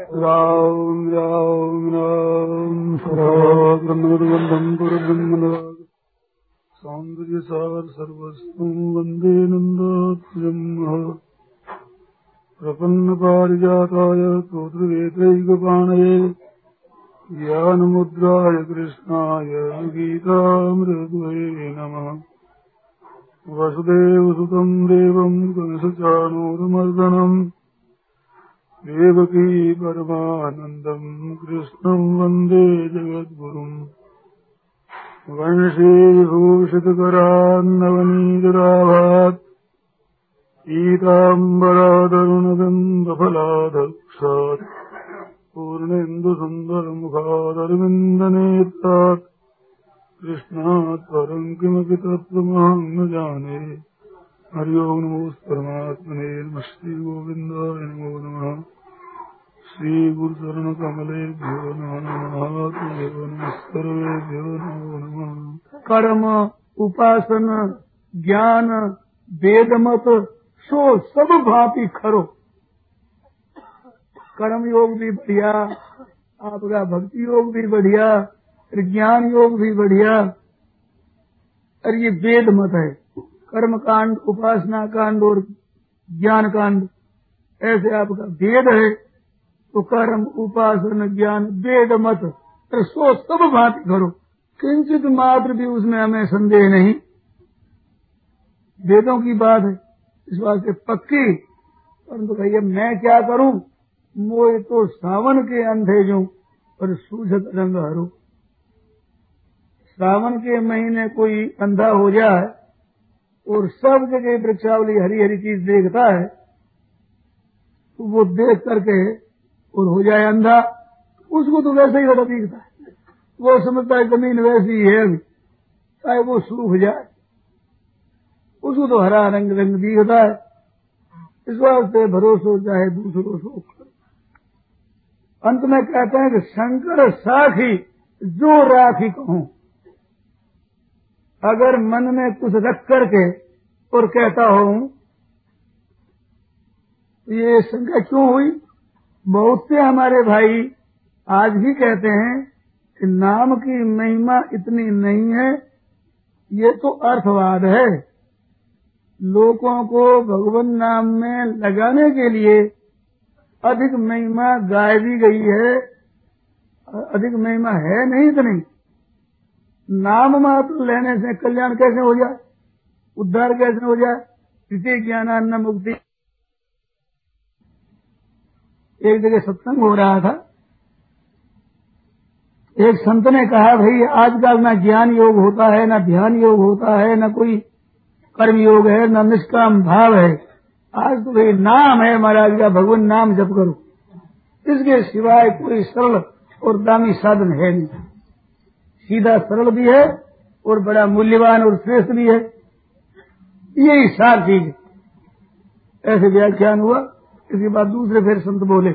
राम राम राम। सदा ब्रह्मगन्धम् पुरब्रह्मनाग सौन्दर्यसार सर्वस्वम् वंदे नन्दात्मजम् प्रपन्नपारिजाताय स्तोत्रवेत्रैकपाणये ज्ञानमुद्राय कृष्णाय गीतामृतये नमः। वसुदेवसुतम् देवम् कंसचाणूरमर्दनम् देवकी परमानन्दम् कृष्णम् वन्दे जगद्गुरुम्। वंशे विभूषितकरान्नवनीतराभात्। पीताम्बरादरुणगन्धफलाधक्षात् पूर्णेन्दुसुन्दरमुखादरविन्दनेत्रात् कृष्णात् परम् किमपि तत्त्वमहम् न जाने हरि ओम् नमः श्रीगोविन्दाय नमो नमः। श्रीगुरुचरणकमलेभ्यो नमः नमः सर्वेभ्यो नमो नमः कर्म, उपासन, ज्ञान वेद मत सो सब भांति खरो। कर्म योग भी बढ़िया, आपका भक्ति योग भी बढ़िया ज्ञान योग भी बढ़िया, और ये वेद मत है। कर्म कांड उपासना कांड और ज्ञान कांड ऐसे आपका वेद है तो कर्म, उपासना, ज्ञान वेद मत। तो सो सब भांति करो। किंचित मात्र भी उसमें हमें संदेह नहीं। वेदों की बात है, इस बात से पक्की। परंतु भैया मैं क्या करूँ? मोए तो सावन के अंधे जो और सूझत रंग हरू। सावन के महीने कोई अंधा हो जाए और सब जगह वृक्षावली हरी हरी चीज़ देखता है तो वो देख करके और हो जाए अंधा, उसको तो वैसे ही हरा दिखता है। वो समझता है ज़मीन वैसी ही है चाहे वो सूख जाए। उसको तो हरा रंग रंग दिखता है। इस वास्ते भरोसो चाहे दूसरों सो अंत में कहते हैं कि शंकर साखी, जो राखी कहूँ अगर मन में कुछ रख करके और कहता हूँ, ये शंका क्यों हुई? बहुत से हमारे भाई आज भी कहते हैं कि नाम की महिमा इतनी नहीं है, ये तो अर्थवाद है। लोगों को भगवान नाम में लगाने के लिए अधिक महिमा गाय दी गई है, अधिक महिमा है नहीं इतनी। नाम मात्र लेने से कल्याण कैसे हो जाए? उद्धार कैसे हो जाए? इसी ज्ञानान्न मुक्ति। एक जगह सत्संग हो रहा था। एक संत ने कहा, भाई, आजकल ना ज्ञान योग होता है, ना ध्यान योग होता है, ना कोई कर्म योग है, ना निष्काम भाव है। आज तो भाई नाम है महाराज का, भगवान नाम जप करो। इसके सिवाय कोई सरल और दामी साधन है नहीं। सीधा सरल भी है और बड़ा मूल्यवान और श्रेष्ठ भी है। यही सार चीज़ ऐसे व्याख्यान हुआ, इसके बाद दूसरे फिर संत बोले।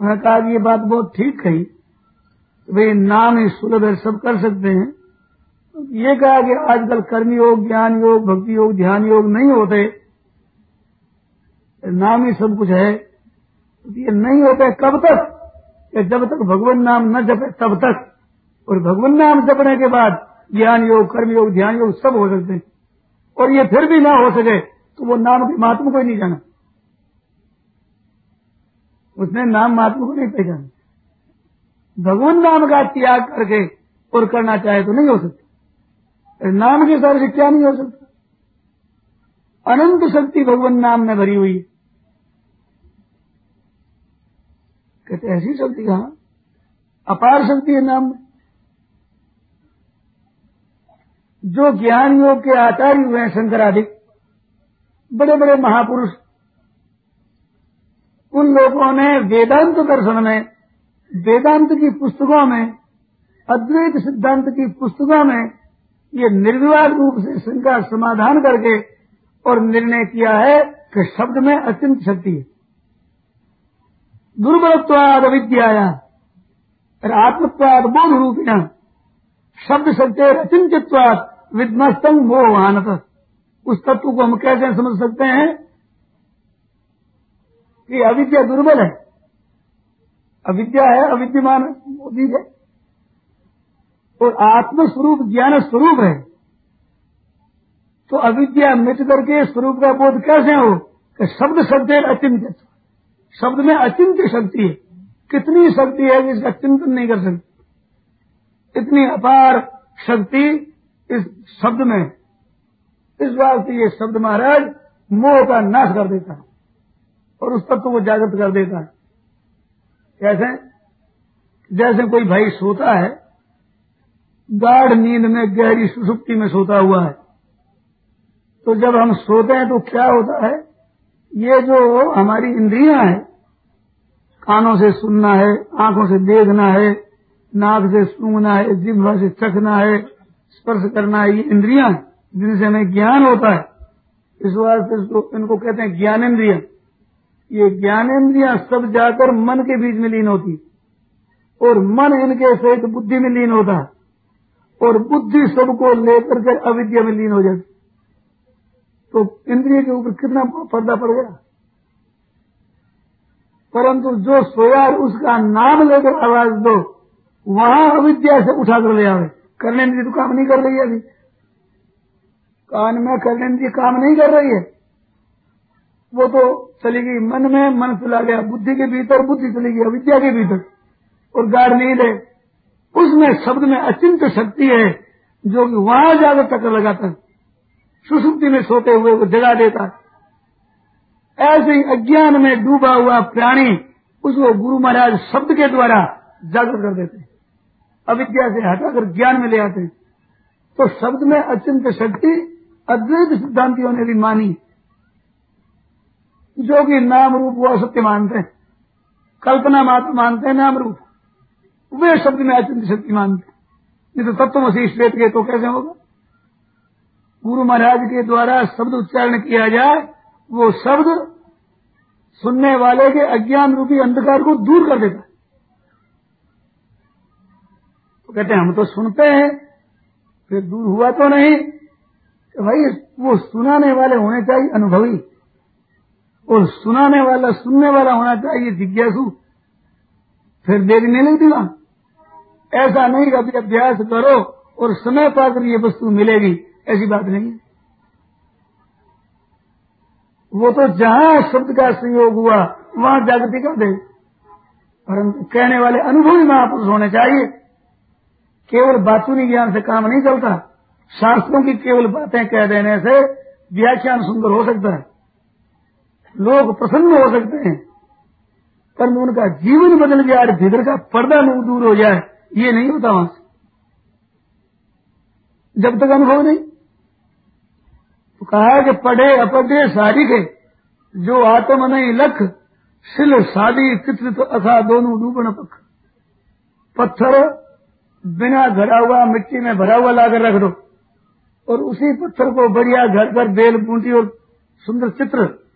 उन्होंने कहा कि ये बात बहुत ठीक कही। भाई, नाम ही सुलभ है, सब कर सकते हैं। ये कहा कि आजकल कर्म योग, ज्ञान योग, भक्ति योग, ध्यान योग नहीं होते। नाम ही सब कुछ है। तो ये नहीं होते कब तक जब तक भगवान नाम न जपे तब तक। और भगवान नाम जपने के बाद ज्ञान योग, कर्म योग, ध्यान योग सब हो सकते हैं। और ये फिर भी ना हो सके तो वो नाम के महात्मा को ही नहीं जाना। उसने नाम महात्मा को नहीं पहचाना। भगवान नाम का त्याग करके और करना चाहे तो नहीं हो सकता। नाम के सर से क्या नहीं हो सकता? अनंत शक्ति भगवान नाम में भरी हुई है। कहते ऐसी शक्ति कहा? अपार शक्ति है नाम में। जो ज्ञान योग के आचार्य हुए हैं शंकराधिक बड़े बड़े महापुरुष, उन लोगों ने वेदांत दर्शन में, वेदांत की पुस्तकों में, अद्वैत सिद्धांत की पुस्तकों में ये निर्विवाद रूप से शंका समाधान करके और निर्णय किया है कि शब्द में अत्यंत शक्ति है। दुर्बलत्वाद विद्याया और आत्मत्वाद बोध रूपिण, शब्द शक्ति अचिंत्यवाद विध्मस्तम मोहानत उस तत्व को हम कैसे समझ सकते हैं कि अविद्या दुर्बल है? अविद्या है, अविद्यमान मोदी है। और आत्म स्वरूप ज्ञान स्वरूप है। तो अविद्या मिट करके स्वरूप का बोध कैसे हो? कि शब्द शब्द है अचिंत शब्द में अचिंत्य शक्ति है। कितनी शक्ति है जिसका चिंतन नहीं कर सकती? इतनी अपार शक्ति इस शब्द में, इस बात से ये शब्द महाराज मोह का नाश कर देता है और उस तत्व को जागृत कर देता है। कैसे? जैसे कोई भाई सोता है, गाढ़ नींद में, गहरी सुसुप्ति में सोता हुआ है तो जब हम सोते हैं तो क्या होता है? ये जो हमारी इंद्रियाँ हैं, कानों से सुनना है, आँखों से देखना है, नाक से सूंघना है, जिह्वा से चखना है स्पर्श करना है ये इंद्रिया जिनसे हमें ज्ञान होता है। इस वास्ते इसको इनको कहते हैं ज्ञानेन्द्रिय। ये ज्ञानेन्द्रिया सब जाकर मन के बीच में लीन होती और मन इनके सहित बुद्धि में लीन होता है। और बुद्धि सबको लेकर के अविद्या में लीन हो जाती तो इंद्रिय के ऊपर कितना पर्दा पड़ गया? परंतु जो सोया उसका नाम लेकर आवाज़ दो, वहाँ अविद्या से उठाकर ले आवे करने तो काम नहीं कर रही है अभी। कान में करने काम नहीं कर रही है। वो तो चली गई मन में, मन चला गया। बुद्धि के भीतर बुद्धि चली गई, अविद्या के भीतर। और गाढ़ नींद है। उसमें शब्द में अचिंत शक्ति है, जो कि वहाँ जाकर टक्कर लगाता सुसुप्ति में सोते हुए वो जगा देता है। ऐसे ही अज्ञान में डूबा हुआ प्राणी, उसको गुरु महाराज शब्द के द्वारा जागृत कर देते हैं। अविद्या से हटाकर ज्ञान में ले आते हैं तो शब्द में अचिंत शक्ति अद्वैत सिद्धांतियों ने भी मानी। जो कि नाम रूप वो असत्य मानते हैं, कल्पना मात्र मानते हैं, नाम रूप। वे शब्द में अचिंत शक्ति मानते नहीं तो तत्व मसीह श्वेत के तो कैसे होगा? गुरु महाराज के द्वारा शब्द उच्चारण किया जाए, वो शब्द सुनने वाले के अज्ञान रूपी अंधकार को दूर कर देता है। तो कहते हैं, हम तो सुनते हैं। फिर दूर हुआ तो नहीं। तो भाई, वो सुनाने वाले होने चाहिए, अनुभवी। और सुनाने वाला, सुनने वाला होना चाहिए, जिज्ञासु। फिर देरी नहीं लगती वहाँ। ऐसा नहीं कभी अभ्यास करो और समय पाकर ये वस्तु मिलेगी। ऐसी बात नहीं वो तो जहाँ शब्द का संयोग हुआ, वहाँ जागृति कर दे। परंतु कहने वाले अनुभवी महापुरुष होने चाहिए। केवल बातूनी ज्ञान से काम नहीं चलता। शास्त्रों की केवल बातें कह देने से व्याख्यान सुंदर हो सकता है। लोग प्रसन्न हो सकते हैं, पर उनका जीवन बदल जाए भीतर का पर्दा दूर हो जाए, ये नहीं होता वहाँ से। जब तक अनुभव नहीं। तो कहा कि पढ़े अपढ़े सारी के जो आत्म नहीं लख, सिल सादी चित्रित अथा दोनों डूबन पख पत्थर बिना घड़ा हुआ मिट्टी में भरा हुआ लाकर रख दो। और उसी पत्थर को बढ़िया घर पर बेल बूंटी और सुंदर चित्र,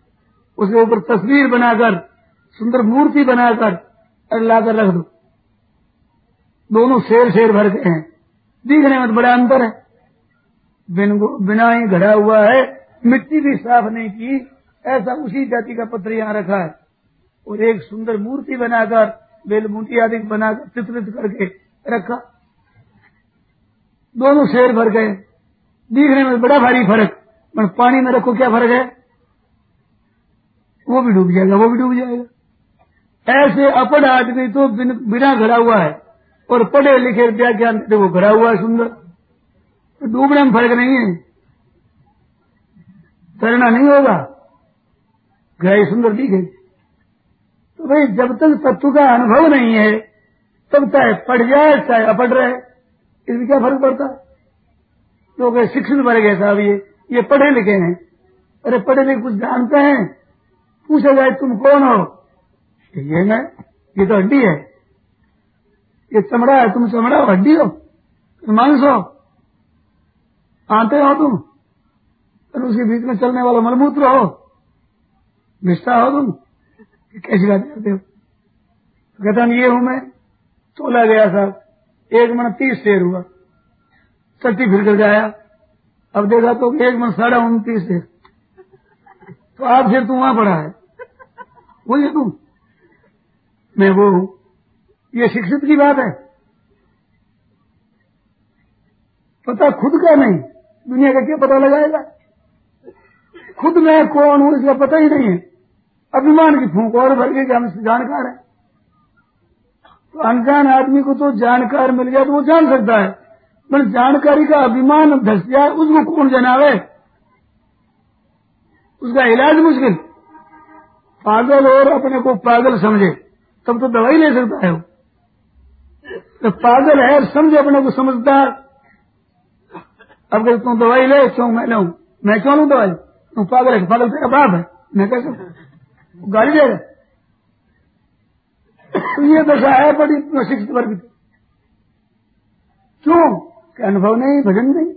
उसके ऊपर तस्वीर बनाकर, सुंदर मूर्ति बनाकर लाकर रख दो। दोनों शेर शेर भर के हैं। दिखने में तो बड़ा अंतर है। बिन बिना ही घड़ा हुआ है, मिट्टी भी साफ़ नहीं की, ऐसा उसी जाति का पत्र यहाँ रखा है। और एक सुंदर मूर्ति बनाकर, बेल मूर्ति आदि बनाकर, चित्रित करके रखा। दोनों शेर भर गए। दिखने में बड़ा भारी फ़र्क। पर पानी में रखो क्या फ़र्क है? वो भी डूब जाएगा, वो भी डूब जाएगा। ऐसे अपढ़ आदमी तो बिना घड़ा हुआ है। और पढ़े लिखे व्याख्यान तो वो घड़ा हुआ है सुंदर। तो डूबने में फ़र्क नहीं है। तैरना नहीं होगा। गहराई सुंदर दिखेगी तो भाई, जब तक तत्व का अनुभव नहीं है, तब चाहे पढ़ जाए, चाहे अपढ़ रहे इसमें क्या फ़र्क पड़ता? है लोग शिक्षित बढ़ गए साहब ये ये पढ़े लिखे हैं। अरे, पढ़े लिखे कुछ जानते हैं। पूछा जाए तुम कौन हो? ये मैं ये तो हड्डी है। ये चमड़ा है, तुम चमड़ा हो, हड्डी हो मांस हो। आते हो तुम, और उसके बीच में चलने वाला मलमूत्र हो। निष्ठा हो तुम कैसी बात करते हो? कहता ये हूँ मैं, तोला गया साहब। एक मन तीस शेर हुआ। चलती फिर कर जाया। अब देखा तो एक मन साढ़ा उनतीस शेर। तो आप फिर तू वहाँ पड़ा है। ये तू। मैं वो हूँ। ये शिक्षित की बात है। पता खुद का नहीं। दुनिया का क्या पता लगाएगा? खुद मैं कौन हूँ, इसका पता ही नहीं है। अभिमान की फूंक और भर के हम जानकार है। तो अनजान आदमी को तो जानकार मिल जाए तो वो जान सकता है। पर जानकारी का अभिमान धस जाए उसको कौन जनावे? उसका इलाज मुश्किल। पागल और अपने को पागल समझे, तब तो दवाई ले सकता है वो। तो पागल है समझे अपने को समझदार। अब अगर तुम दवाई ले, क्यों मैं लू? मैं क्यों लू दवाई? तू पागल है, पागल तेरा बाप है। मैं कैसे? गाली देगा ये दशा है बड़ी शिक्षित वर्ग की। क्यों? अनुभव नहीं, भजन नहीं।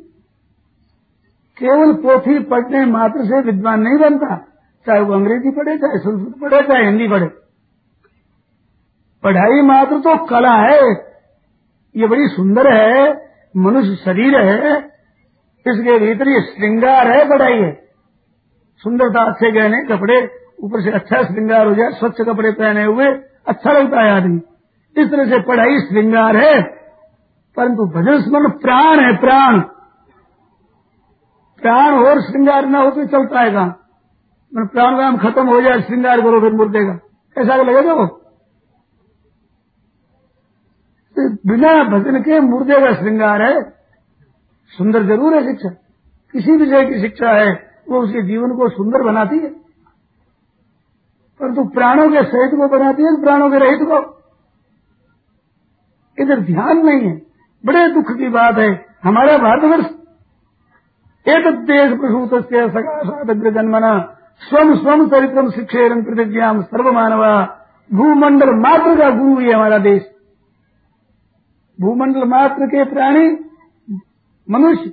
केवल पोथी पढ़ने मात्र से विद्वान नहीं बनता। चाहे वो अंग्रेज़ी पढ़े, चाहे संस्कृत पढ़े, चाहे हिंदी पढ़े। पढ़ाई मात्र तो कला है। ये बड़ी सुंदर है, मनुष्य शरीर है, इसके भीतर ये श्रृंगार है, पढ़ाई है। सुंदरता अच्छे गहने कपड़े, ऊपर से अच्छा श्रृंगार हो जाए, स्वच्छ कपड़े पहने हुए अच्छा लगता है आदमी। इस तरह से पढ़ाई श्रृंगार है, परंतु भजन स्मरण प्राण है, प्राण। प्राण और श्रृंगार न हो तो चलता है कहा प्राण काम खत्म हो जाए, श्रृंगार करो, फिर मुर्दे का। कैसा लगेगा वो? तो बिना भजन के मुर्दे का श्रृंगार है। सुंदर ज़रूर है शिक्षा। किसी विषय की शिक्षा है, वो उसके जीवन को सुंदर बनाती है। परंतु प्राणों के सहित को बनाती है, प्राणों के रहित को। इधर ध्यान नहीं है। बड़े दुख की बात है। हमारा भारतवर्ष एक देश प्रसूत साधग्र जन्मना स्वम स्वम चरित्रम शिक्षेरन प्रतिज्ञा सर्वमानवा। भूमंडल मात्र का गुरु ही हमारा देश। भूमंडल मात्र के प्राणी, मनुष्य,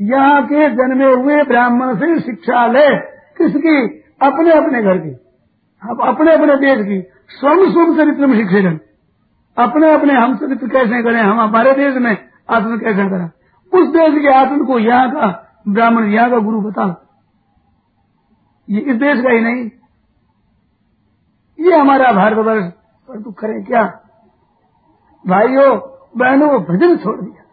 यहाँ के जन्मे हुए ब्राह्मण से शिक्षा ले, किसकी? अपने अपने घर की। अब अपने अपने देश की स्वम स्वम चरित्र में शिक्षण अपने अपने हम चरित्र कैसे करें? हम हमारे देश में आत्म कैसे करें? उस देश के आत्म को यहाँ का ब्राह्मण, यहाँ का गुरु बताओ। ये इस देश का ही नहीं। ये हमारा भारतवर्ष पर तू करें क्या? भाइयों, बहनों को भजन छोड़ दिया।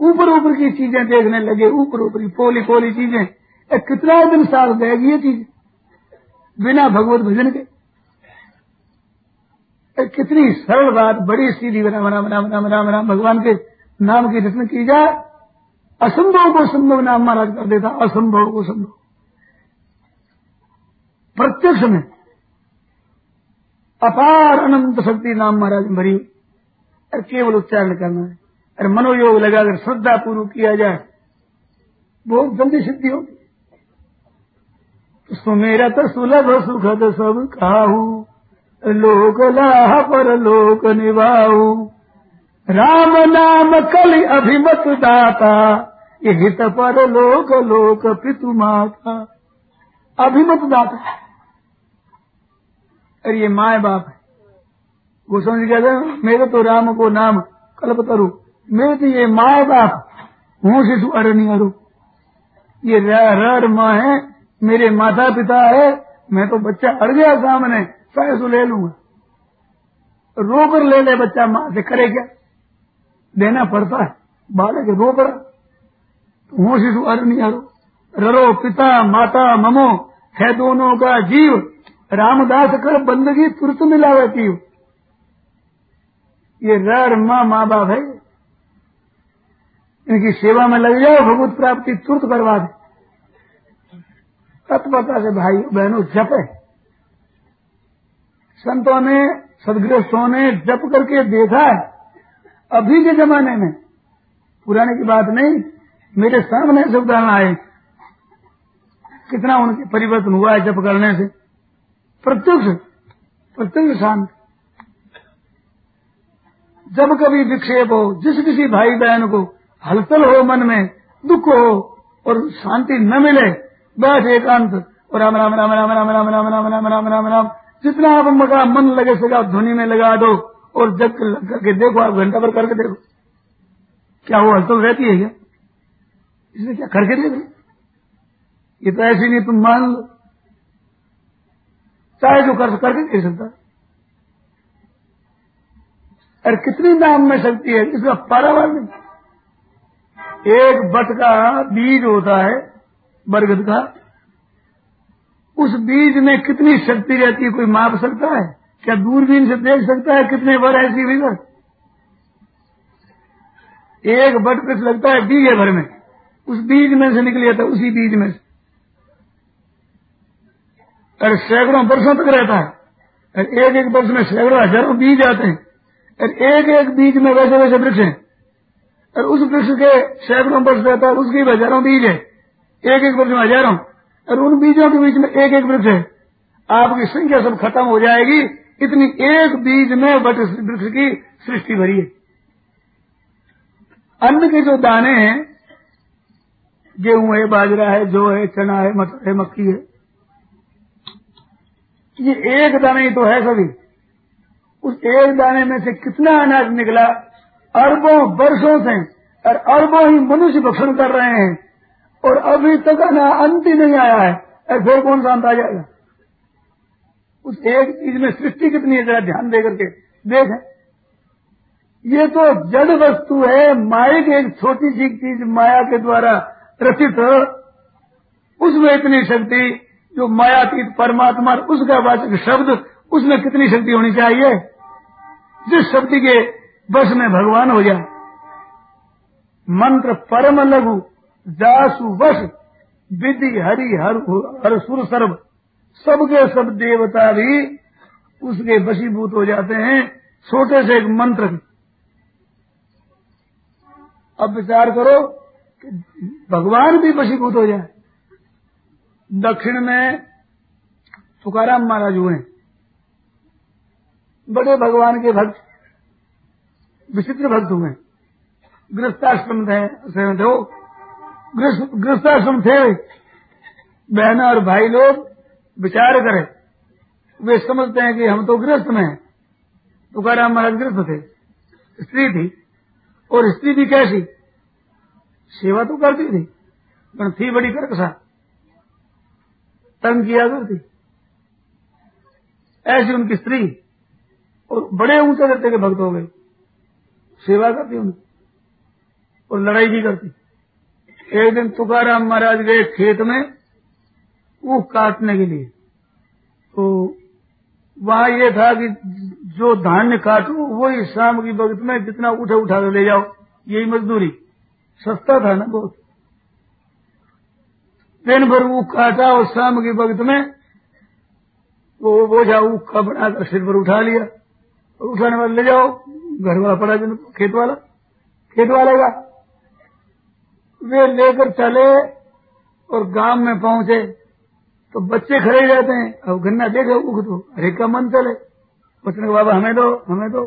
ऊपर ऊपर की चीज़ें देखने लगे, ऊपर ऊपर की पोली पोली चीज़ें। कितना दिन साल गएगी ये चीज़? बिना भगवत भजन के। कितनी सरल बात, बड़ी सीधी, राम राम राम राम राम राम, भगवान के नाम की रचना की जाए, असंभव को संभव नाम महाराज कर देता, असंभव को संभव। प्रत्यक्ष में अपार अनंत शक्ति नाम महाराज भरी। और केवल उच्चारण करना है। अरे मनोयोग लगाकर श्रद्धा पूर्व किया जाए, बहुत जल्दी सिद्धि होगी। सुमेरत सुलभ सुखद सब खाऊ लोक लाह पर लोक निभाऊ राम नाम कल अभिमत दाता। ये हित पर लोक लोक पितु माता। अभिमत दाता अरे ये माए बाप है। जी कहते हैं मेरे तो राम को नाम कल्प तरु मेरे तो ये माए बाप। हूँ शिशु अरणी अरु ये रर माँ है। मेरे माता पिता है, मैं तो बच्चा अड़ गया सामने तो ले लूँगा। रो कर ले ले बच्चा, माँ से करे क्या? देना पड़ता है, बालक रो कर हूँ शिशु अर नहीं हरो ररो, पिता, माता, ममो, है दोनों का जीव। रामदास कर बंदगी तुरंत मिलावती हो ये रर माँ माँ बाप है। इनकी सेवा में लग जाओ, भगवत प्राप्ति तुरंत करवा दे। तत्पता से भाई बहनों जप। संतों ने सदग्रस्तों ने जप करके देखा है, अभी के जमाने में। पुराने की बात नहीं, मेरे सामने से उदाहरण आए। कितना उनके परिवर्तन हुआ है जप करने से। प्रत्यक्ष प्रत्यक्ष शांत। जब कभी विक्षेप हो, जिस किसी भाई बहन को हलचल हो मन में, दुख हो और शांति न मिले बस एकांत राम राम राम राम राम राम राम राम राम राम राम राम जितना आप मगा मन लगे सका ध्वनि में लगा दो और जग करके देखो आप घंटा भर करके देखो क्या वो हलचल रहती है क्या इसमें क्या करके देखो ये तो ऐसी नहीं तुम मान लो चाहे जो कर करके देख सकता और कितनी नाम में शक्ति है इसका पारावार नहीं एक बट का बीज होता है बरगद का, उस बीज में कितनी शक्ति रहती है, कोई माप सकता है? क्या दूरबीन से देख सकता है कितने वर ऐसी विगर एक बट वृक्ष लगता है बीजे भर में। उस बीज में से निकल जाता है, उसी बीज में से। और सैकड़ों वर्षों तक रहता है। और एक एक वर्ष में सैकड़ों, हज़ारों बीज आते हैं। और एक एक बीज में वैसे वैसे वृक्ष हैं। और उस वृक्ष के सैकड़ों वर्ष रहता है, उसके हज़ारों बीज है। एक एक वृक्ष में हज़ारों। और उन बीजों के बीच में एक एक वृक्ष है आपकी संख्या सब खत्म हो जाएगी। इतनी एक बीज में वृक्ष की सृष्टि भरी है। अन्न के जो दाने हैं, गेहूँ है, बाजरा है, जो है, चना है, मटर है, मक्की है, ये एक दाने ही तो है सभी। उस एक दाने में से कितना अनाज निकला? अरबों वर्षों से। और अरबों ही मनुष्य भक्षण कर रहे हैं। और अभी तक ना अंत ही नहीं आया है। और फिर कौन सा अंत आ जाएगा? उस एक चीज़ में सृष्टि कितनी है, जरा ध्यान दे करके। देखें। ये तो जड़ वस्तु है, माया की एक छोटी सी चीज़ माया के द्वारा रचित उसमें इतनी शक्ति, जो मायातीत परमात्मा, उसका वाचक शब्द, उसमें कितनी शक्ति होनी चाहिए? जिस शक्ति के बस में भगवान हो जाए। मंत्र परम लघु जासु वश, विधि हरि हर हर सुर सर्व। सबके सब देवता भी उसके वशीभूत हो जाते हैं। छोटे से एक मंत्र। अब विचार करो कि भगवान भी वशीभूत हो जाए। दक्षिण में तुकाराम महाराज हुए। बड़े भगवान के भक्त, विचित्र भक्त हुए। गृहस्थाश्रम थे गृहस्थाश्रम थे। बहना और भाई लोग विचार करें। वे समझते हैं कि हम तो गृहस्थ में हैं। तुकाराम महाराज गृहस्थ थे। स्त्री थी। और स्त्री भी कैसी? सेवा तो करती थी, पर थी बड़ी करकसा तंग किया करती ऐसी उनकी स्त्री और बड़े ऊँचे करते के भक्त हो गए। सेवा करती उनकी और लड़ाई भी करती। एक दिन तुकाराम महाराज गए खेत में, वो काटने के लिए। तो वहाँ ये था कि जो धान्य काटो, वही शाम की वक्त में जितना उठे उठा ले जाओ, यही मजदूरी। सस्ता था ना बहुत। दिन भर वो काटा और शाम की वक्त में वो बोझा ऊखा बनाकर सिर पर उठा लिया। और उठाने वाले ले जाओ, घर वाला पड़ा जिनको, खेत वाला। खेत वाले का वे लेकर चले और गाँव में पहुँचे। तो बच्चे खड़े रहते हैं। अब गन्ना देखे उग तो अरे का मन चले। बचने के बाबा, हमें दो हमें दो।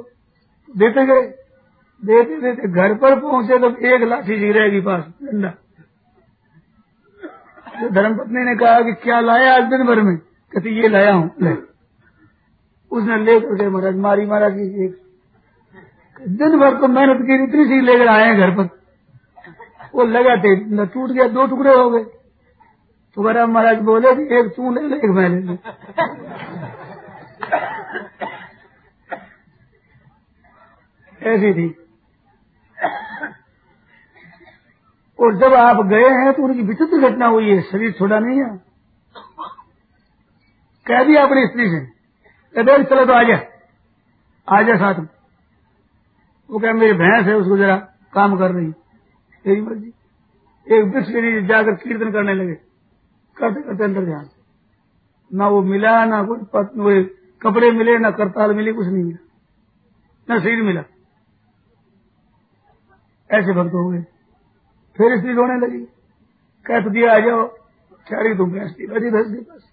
देते गए। देते देते घर पर पहुँचे तो एक लाठी जी रहेगी पास, डंडा। तो धर्मपत्नी ने कहा कि, क्या लाया आज दिन भर में? कहते, ये लाया हूँ, ले। उसने लेकर के महाराज, मारी, मारा, की एक दिन भर तो मेहनत की, इतनी सी लेकर आए हैं घर पर। वो लगा थे टूट गया, दो टुकड़े हो गए। तो तुम्हारा महाराज बोले कि एक तू ले ले, एक मैं ले लू। ऐसी थी। और जब आप गए हैं तो उनकी विचित्र घटना हुई है, शरीर छोड़ा नहीं है। कह दिया अपनी स्त्री से कहते चलो तो आजा आजा साथ में। वो कह, मेरी भैंस है, उसको जरा काम कर रही तेरी मर्ज़ी एक वृक्ष के नीचे जाकर कीर्तन करने लगे। करते करते अंदर ध्यान से। ना वो मिला, ना कोई कपड़े मिले, ना करताल मिली, कुछ नहीं मिला। ना शरीर मिला। ऐसे भक्त हो गए। फिर स्त्री रोने लगी। कह तो दिया, आ जाओ, चारी तुम थी बैठी के पास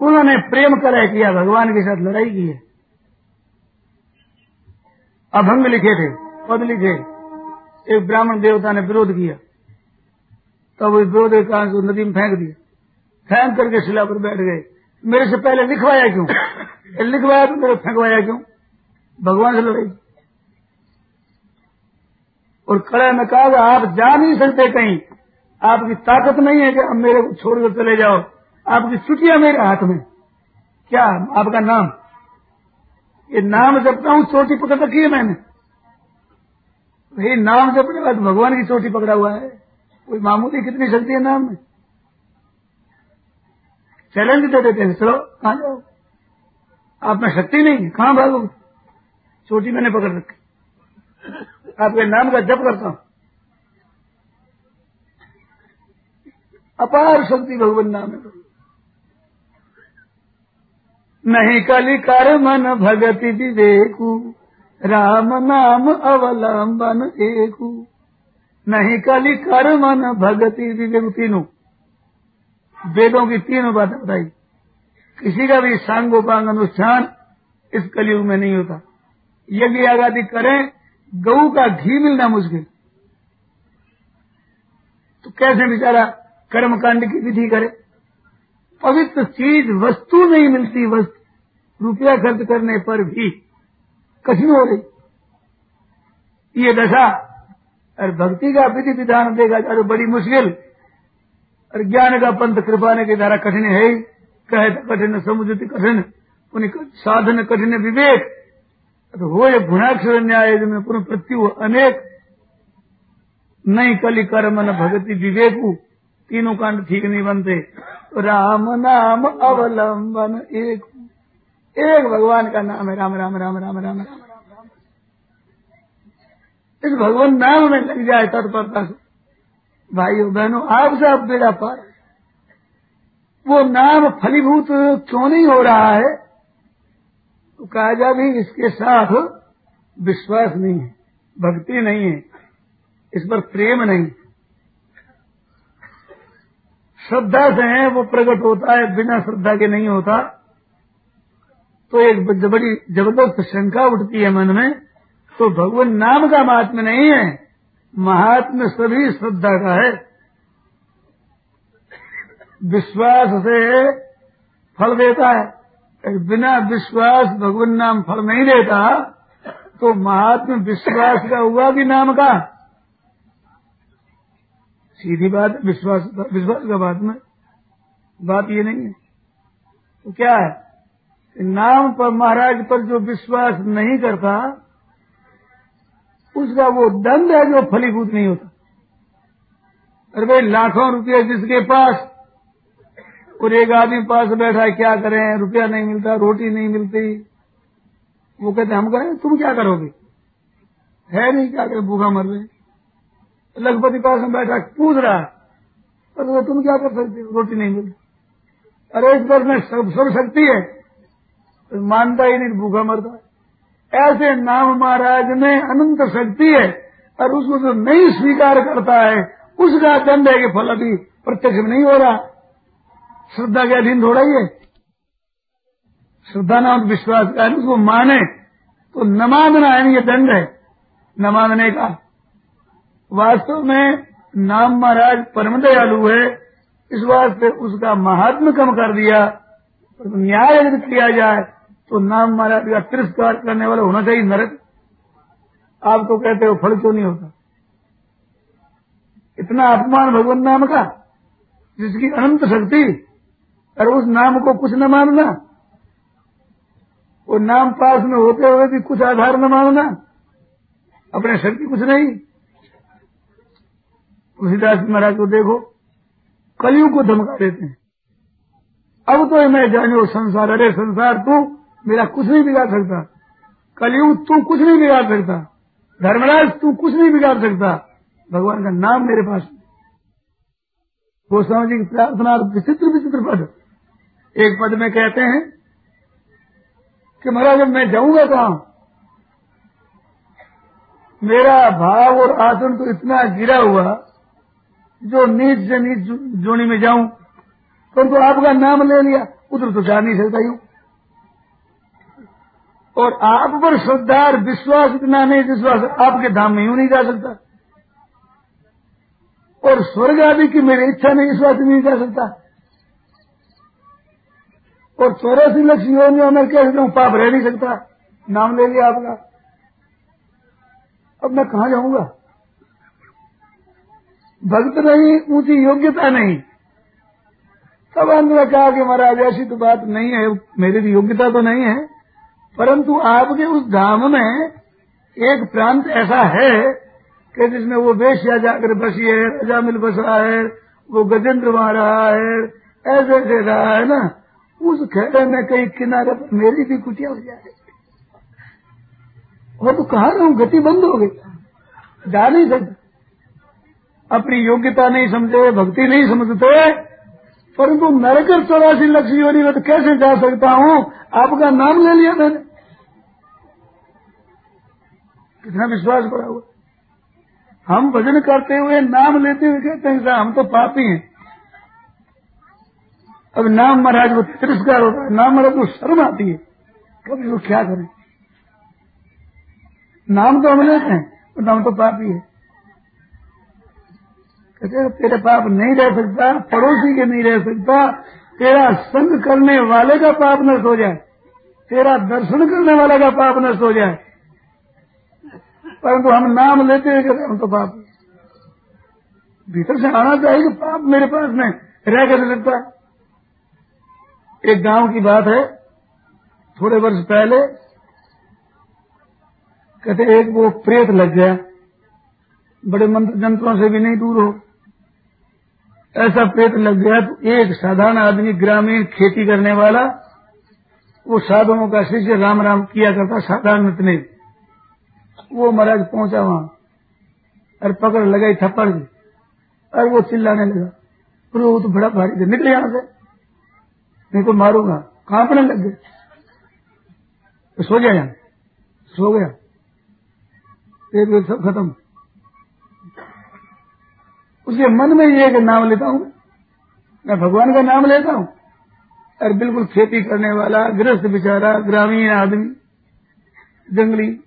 उन्होंने प्रेम कलह किया, भगवान के साथ लड़ाई की है। अभंग लिखे थे, पद लिखे। एक ब्राह्मण देवता ने विरोध किया। तब वो विरोध के कारण से नदी में फेंक दिया। फेंक करके शिला पर बैठ गए। मेरे से पहले लिखवाया क्यों? लिखवाया तो मेरे फेंकवाया क्यों? भगवान से लड़ाई। और कड़ा में कहा आप जा नहीं सकते कहीं। आपकी ताकत नहीं है कि अब मेरे को छोड़कर चले जाओ। आपकी छुट्टियाँ मेरे हाथ में। क्या? आपका नाम? ये नाम जपता हूँ, चोटी पकड़ रखी है मैंने। भाई नाम जपने बाद भगवान की चोटी पकड़ा हुआ है। कोई मामूली कितनी शक्ति है नाम में? चैलेंज दे देते हैं, चलो, कहाँ जाओ? आप में शक्ति नहीं, कहाँ भागो? चोटी मैंने पकड़ रखी। आपके नाम का जप करता हूँ। अपार शक्ति भगवान नाम है। नहीं कली कर मन भगति विवेकु। राम नाम अवलंबन एक नहीं कली कर मन भगति विवेक तीनों। वेदों की तीनों बातें बताई। किसी का भी सांगोपांग अनुष्ठान इस कलयुग में नहीं होता। यज्ञ आगादी करें, गऊ का घी मिलना मुश्किल। तो कैसे बेचारा कर्मकांड की विधि करे? पवित्र चीज़, वस्तु नहीं मिलती, वस्तु। रुपया खर्च करने पर भी कठिन हो रही। ये दशा और भक्ति का विधि विधान देगा जाए बड़ी मुश्किल। और ज्ञान का पंथ कृपाने के द्वारा कठिन है ही। कहे कठिन, समुद्र कठिन उन्हें साधन कठिन विवेक। तो हो ये गुणाक्षर न्याय में पुनः प्रत्यु अनेक। नहीं कली कर्म, न भगति, विवेकु। तीनों कांड ठीक नहीं बनते। राम नाम अवलंबन, एक एक भगवान का नाम है, राम राम राम राम राम राम। इस भगवान नाम में लग जाए तत्परता से। भाइयों, बहनों आपसे आप बेड़ा पार। वो नाम फलीभूत क्यों नहीं हो रहा है? तो काजा भी इसके साथ विश्वास नहीं है, भक्ति नहीं है, इस पर प्रेम नहीं। श्रद्धा से है, वो प्रकट होता है, बिना श्रद्धा के नहीं होता। तो एक बड़ी ज़बरदस्त शंका उठती है मन में तो भगवान नाम का महात्म नहीं है। महात्म सभी श्रद्धा का है। विश्वास से फल देता है। बिना विश्वास भगवान नाम फल नहीं देता तो महात्म विश्वास का हुआ भी नाम का? सीधी बात विश्वास विश्वास का बात में बात ये नहीं है। तो क्या है? नाम पर महाराज पर जो विश्वास नहीं करता, उसका वो दंड है जो फलीभूत नहीं होता। अरे भाई, लाखों रुपये जिसके पास, और एक आदमी पास बैठा है, क्या करें? रुपया नहीं मिलता, रोटी नहीं मिलती। वो कहते हम कहें तुम क्या करोगे? है नहीं, क्या करें? भूखा मर रहे लखपति पास में बैठा पूछ रहा है। पर वो तुम क्या कर सकते हो? रोटी नहीं मिलती। अरे, इस पर में सब सब शक्ति है। मानता ही नहीं भूखा मरता ऐसे नाम महाराज में अनंत शक्ति है और उसको जो नहीं स्वीकार करता है, उसका दंड है कि फल अभी प्रत्यक्ष में नहीं हो रहा। श्रद्धा के अधीन थोड़ा ही है। श्रद्धा नाम विश्वास का उसको माने तो न मानना है ये दंड है, न मानने का। वास्तव में नाम महाराज परम दयालु है, इस वास्ते उसका महात्म कम कर दिया तो न्याय यदि किया जाए तो नाम महाराज का तिरस्कार करने वाला होना चाहिए नरक। आप तो कहते हो, फल क्यों नहीं होता? इतना अपमान भगवान नाम का, जिसकी अनंत शक्ति, और उस नाम को कुछ न मानना। वो नाम पास में होते हुए भी कुछ आधार न मानना। अपने शक्ति कुछ नहीं। तुलसीदास महाराज को देखो, कलयुग को धमका देते हैं। अब तो मैं जानो, संसार, अरे संसार तू। मेरा कुछ नहीं बिगाड़ सकता। कलयुग, तू कुछ नहीं बिगाड़ सकता। धर्मराज, तू कुछ नहीं बिगाड़ सकता। भगवान का नाम मेरे पास गोस्वामी जी की प्रार्थना विचित्र विचित्र पद। एक पद में कहते हैं कि महाराज, अब मैं जाऊँगा कहा? मेरा भाव और आसन तो इतना गिरा हुआ जो नीच से नीच जोड़ी में जाऊँ। परंतु तो आपका नाम ले लिया, उधर तो जा नहीं सकता यूँ। और आप पर श्रद्धा और विश्वास इतना नहीं विश्वास आपके धाम में यूँ नहीं जा सकता। और स्वर्ग आदि की मेरी इच्छा नहीं, इस बात नहीं जा सकता। और चौरासी लक्ष्य योनियों में कैसे हूँ, पाप रह नहीं सकता। नाम ले लिया आपका। अब मैं कहा जाऊँगा? भक्त नहीं, ऊँची योग्यता नहीं। तब में कहा कि महाराज, ऐसी तो बात नहीं है। मेरी भी योग्यता तो नहीं है। परंतु आपके उस धाम में एक प्रांत ऐसा है कि जिसमें वो बेशिया जाकर बसी है, राजा मिल बसा है, वो गजेंद्र वहाँ रहा है, ऐसे ऐसे रहा है ना, उस खेड़े में कहीं किनारे पर मेरी भी कुटिया हो जाए। वो तो कहा रहूँ? गति बंद हो गई। जा नहीं सकता। अपनी योग्यता नहीं समझे, भक्ति नहीं समझते, परंतु नरकर चौरासी लक्ष्य योनि में तो कैसे जा सकता हूँ? आपका नाम ले लिया मैंने। कितना विश्वास पड़ा हुआ। हम भजन करते हुए नाम लेते हुए कहते हैं हम तो पापी हैं। अब नाम महाराज वो तिरस्कार होता है, नाम महाराज को शर्म आती है। कभी वो क्या करें? नाम तो हम लेते हैं तो नाम तो पापी है। कहते तेरे पाप नहीं रह सकता, पड़ोसी के नहीं रह सकता। तेरा संग करने वाले का पाप नष्ट हो जाए, तेरा दर्शन करने वाले का पाप नष्ट हो जाए परंतु हम नाम लेते हैं कहते हम तो पाप भीतर से आना चाहिए कि पाप मेरे पास में रह कर लगता एक गाँव की बात है, थोड़े वर्ष पहले, कहते एक वो प्रेत लग गया। बड़े मंत्र जंत्रों से भी नहीं दूर हो। ऐसा प्रेत लग गया तो एक साधारण आदमी ग्रामीण खेती करने वाला, वो साधुओं का शिष्य राम राम किया करता, साधारण इतने वो महाराज पहुँचा वहाँ। और पकड़ लगाई थप्पड़ की और वो चिल्लाने लगा। अरे वो तो बड़ा भारी थे। निकले यहाँ से। नहीं तो मारूँगा। कांपने लग गए? तो सो गया यहाँ। सो गया। एक सब खत्म। उसके मन में ये कि नाम लेता हूँ। मैं भगवान का नाम लेता हूँ। और बिल्कुल खेती करने वाला, गृहस्थ बेचारा, ग्रामीण आदमी, जंगली।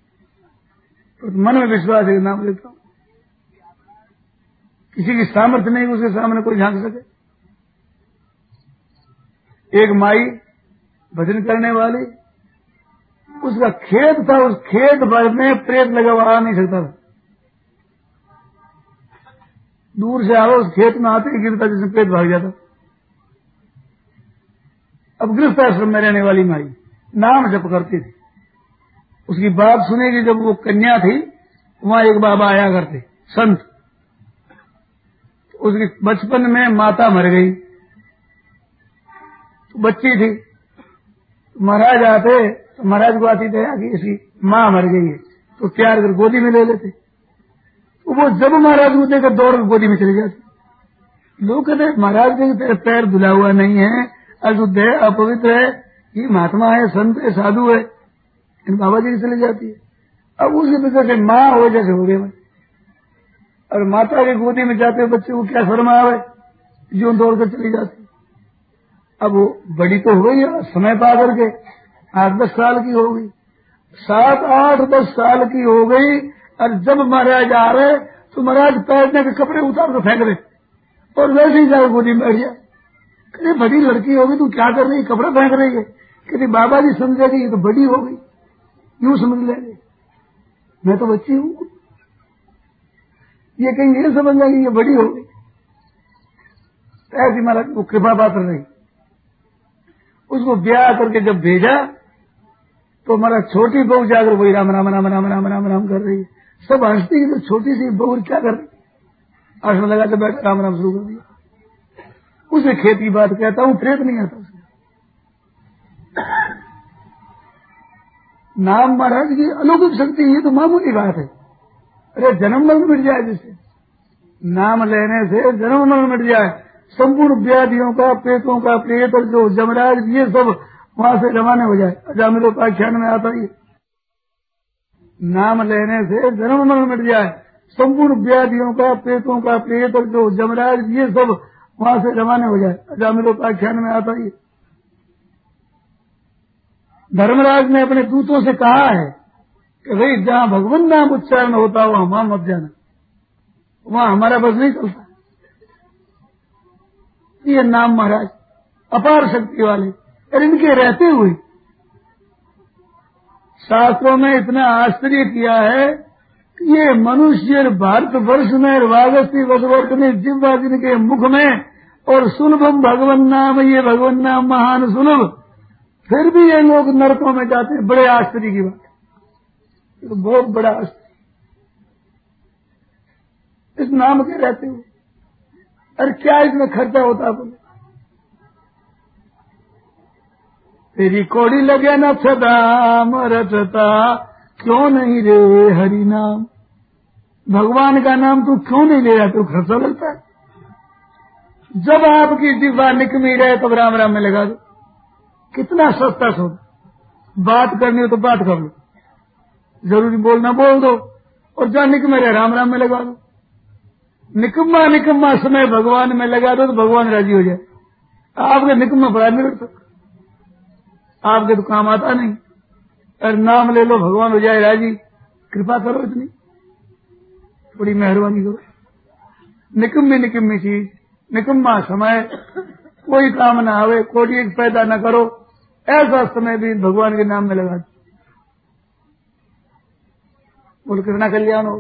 तो मन में विश्वास है नाम लेता हूँ। किसी की सामर्थ्य नहीं उसके सामने कोई झाँक सके। एक माई भजन करने वाली, उसका खेत था, उस खेत भर में प्रेत लगा हुआ, आ नहीं सकता था। दूर से आओ उस खेत में आते ही गिरता जिसमें प्रेत भाग जाता। अब गिरफ़्तार आश्रम में रहने वाली माई नाम जप करती थी। उसकी बात सुनेगी जब वो कन्या थी, वहाँ एक बाबा आया करते, संत। उसकी बचपन में माता मर गई। तो बच्ची थी। महाराज आते तो महाराज को आती दया कि इसकी माँ मर गई है तो प्यार कर गोदी में ले लेते? तो वो जब महाराज को देकर दौड़ गोदी में चले जाते लोग कहते महाराज के तेरे पैर धुला हुआ नहीं है, अशुद्ध है, अपवित्र है, ये महात्मा है, संत है, साधु है। इन बाबा जी की चली जाती है। अब उसके पीछे से माँ हो जैसे हो गए और माता की गोदी में जाते हुए बच्चे को क्या शर्म आवे? जो दौड़ कर चली जाती। अब वो बड़ी तो हो गई है समय पा करके आठ दस साल की हो गई। सात आठ दस साल की हो गई और जब महाराज आ रहे तो महाराज पैरने के कपड़े उतार कर फेंक रहे और वैसे ही जाकर गोदी में बैठ गया बड़ी लड़की होगी, तू क्या कर रही कपड़ा फेंक रही है? कहते बाबा जी समझेगी ये तो बड़ी हो गई। यूँ समझ लेंगे मैं तो बच्ची हूँ। ये कहीं ये समझ लेंगे ये बड़ी हो गई। ऐसी महाराज वो कृपा पात्र नहीं। उसको ब्याह करके जब भेजा तो हमारा छोटी बहू जाकर वही राम राम राम राम राम राम राम कर रही सब हंसती तो छोटी सी बहू क्या कर रही आसन लगा के बैठा, राम राम शुरू कर दिया। उसे खेत बात कहता हूँ, प्रेत नहीं आता उसमें नाम महाराज की अलौकिक शक्ति ये तो मामूली बात है। अरे जन्म मरण मिट जाए जिससे नाम लेने से जन्म मरण मिट जाए। संपूर्ण व्याधियों का, पेटों का प्रेत और जो जमराज, ये सब वहाँ से रवाना हो जाए। अजामिलोपाख्यान में आता ही नाम लेने से जन्म मरण मिट जाए। संपूर्ण व्याधियों का, पेटों का प्रेत और जो जमराज, ये सब वहाँ से रवाना हो जाए। अजामिलोपाख्यान में आता ही। धर्मराज ने अपने दूतों से कहा है कि भाई, जहाँ भगवान नाम उच्चारण होता हो, वहाँ मत जाना। वहाँ हमारा बस नहीं चलता। ये नाम महाराज अपार शक्ति वाले, और इनके रहते हुए शास्त्रों में इतना आश्चर्य किया है कि ये मनुष्य भारत वर्ष में वागस्ती वसवर्त में जिब्वा के मुख में, और सुलभम भगवान नाम, ये भगवान नाम महान सुलभ। फिर भी ये लोग नरकों में जाते हैं। बड़े आश्चर्य की बात। तो बहुत बड़ा आश्चर्य। इस नाम के रहते हो अरे क्या इसमें खर्चा होता बोले? तेरी कोड़ी लगे न सदाम रचता क्यों नहीं रे हरि नाम? भगवान का नाम तू क्यों नहीं ले रहा तू खर्चा लगता है। जब आपकी जिब्बा निकमी रहे, तब राम राम में लगा दो। कितना सस्ता सो बात करनी हो तो बात कर लो। ज़रूरी बोलना बोल दो और जहाँ निकमे रहे, राम राम में लगा दो। निकम्मा निकम्मा समय भगवान में लगा दो तो भगवान राज़ी हो जाए। आपके निकम्मा बड़ा नहीं सकता आपके तो काम आता नहीं। अरे नाम ले लो, भगवान हो जाए राज़ी। कृपा करो इतनी। थोड़ी मेहरबानी करो। निकम्मी निकम्मी चीज़, निकम्मा समय। कोई काम ना आवे, कोई एक पैदा न करो। ऐसा समय भी भगवान के नाम में लगा बोल, कितना कल्याण हो।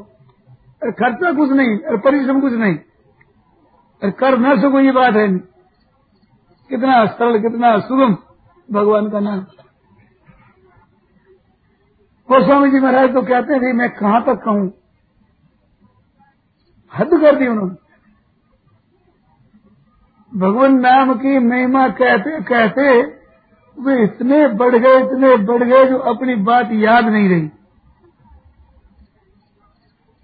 अरे, खर्चा कुछ नहीं, अरे, परिश्रम कुछ नहीं। अरे, कर न सको ये बात है। कितना सरल, कितना सुगम भगवान का नाम। गोस्वामी जी महाराज तो कहते थे मैं कहाँ तक कहूँ? हद कर दी उन्होंने। भगवान नाम की महिमा कहते कहते वे इतने बढ़ गए, इतने बढ़ गए जो अपनी बात याद नहीं रही।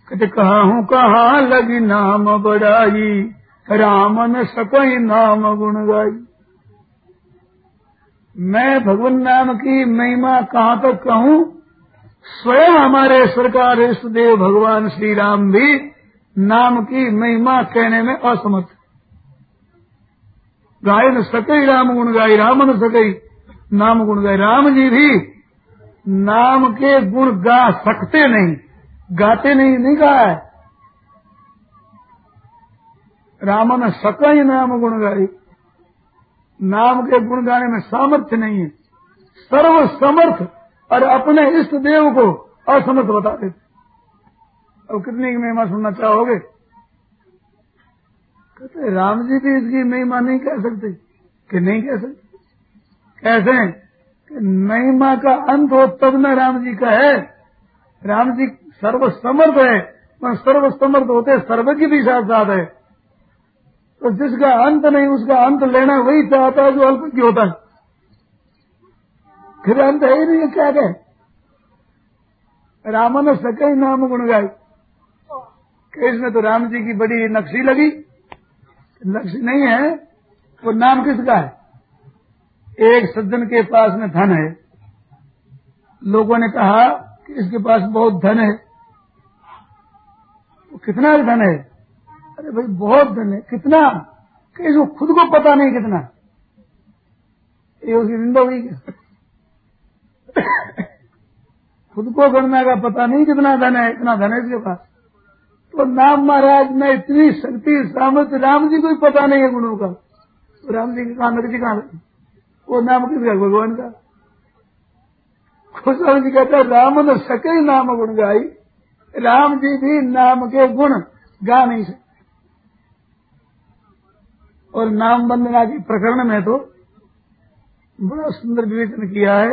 कहते, कहा हूँ, कहा लगी नाम बढ़ाई? राम न सकई नाम गुण गाई। मैं भगवान नाम की महिमा कहाँ तक कहूँ? स्वयं हमारे सरकार देव भगवान श्री राम भी नाम की महिमा कहने में असमर्थ। गाय न सकई राम गुण गाई, राम न सकई। नाम गुण गाई राम जी भी नाम के गुण गा सकते नहीं। गाते नहीं नहीं है रामन सकई नाम गुण गाई नाम के गुण गाने में सामर्थ्य नहीं है। सर्व समर्थ और अपने इष्ट देव को असमर्थ बता देते। अब कितनी की महिमा सुनना चाहोगे? कहते राम जी भी इसकी महिमा नहीं कह सकते कि नहीं कह सकते। कि महिमा का अंत हो तब न राम जी का है। राम जी सर्वसमर्थ है पर सर्वसमर्थ होते सर्व की भी साथ साथ है। तो जिसका अंत नहीं, उसका अंत लेना वही चाहता है जो अल्प की होता है। फिर अंत है ही नहीं क्या कहे? रामन सके नाम गुण गाय इसमें तो राम जी की बड़ी नक्शी लगी। नक्शी नहीं है, वो नाम किसका है? एक सज्जन के पास में धन है। लोगों ने कहा कि इसके पास बहुत धन है। वो कितना धन है? अरे भाई, बहुत धन है। कितना? कि इसको खुद को पता नहीं कितना। ये उसकी हुई क्या? खुद को गणना का पता नहीं कितना धन है, इतना धन है इसके पास। तो नाम महाराज, में इतनी शक्ति, सामर्थ्य राम जी को ही पता नहीं है गुणों का। तो राम जी की कहा नकदी कहाँ वो नाम किसका भगवान का। खुश जी कहते राम न सके नाम गुण गाई। राम जी भी नाम के गुण गा नहीं सकते। और नाम वंदना के प्रकरण में तो बड़ा सुंदर विवेचन किया है।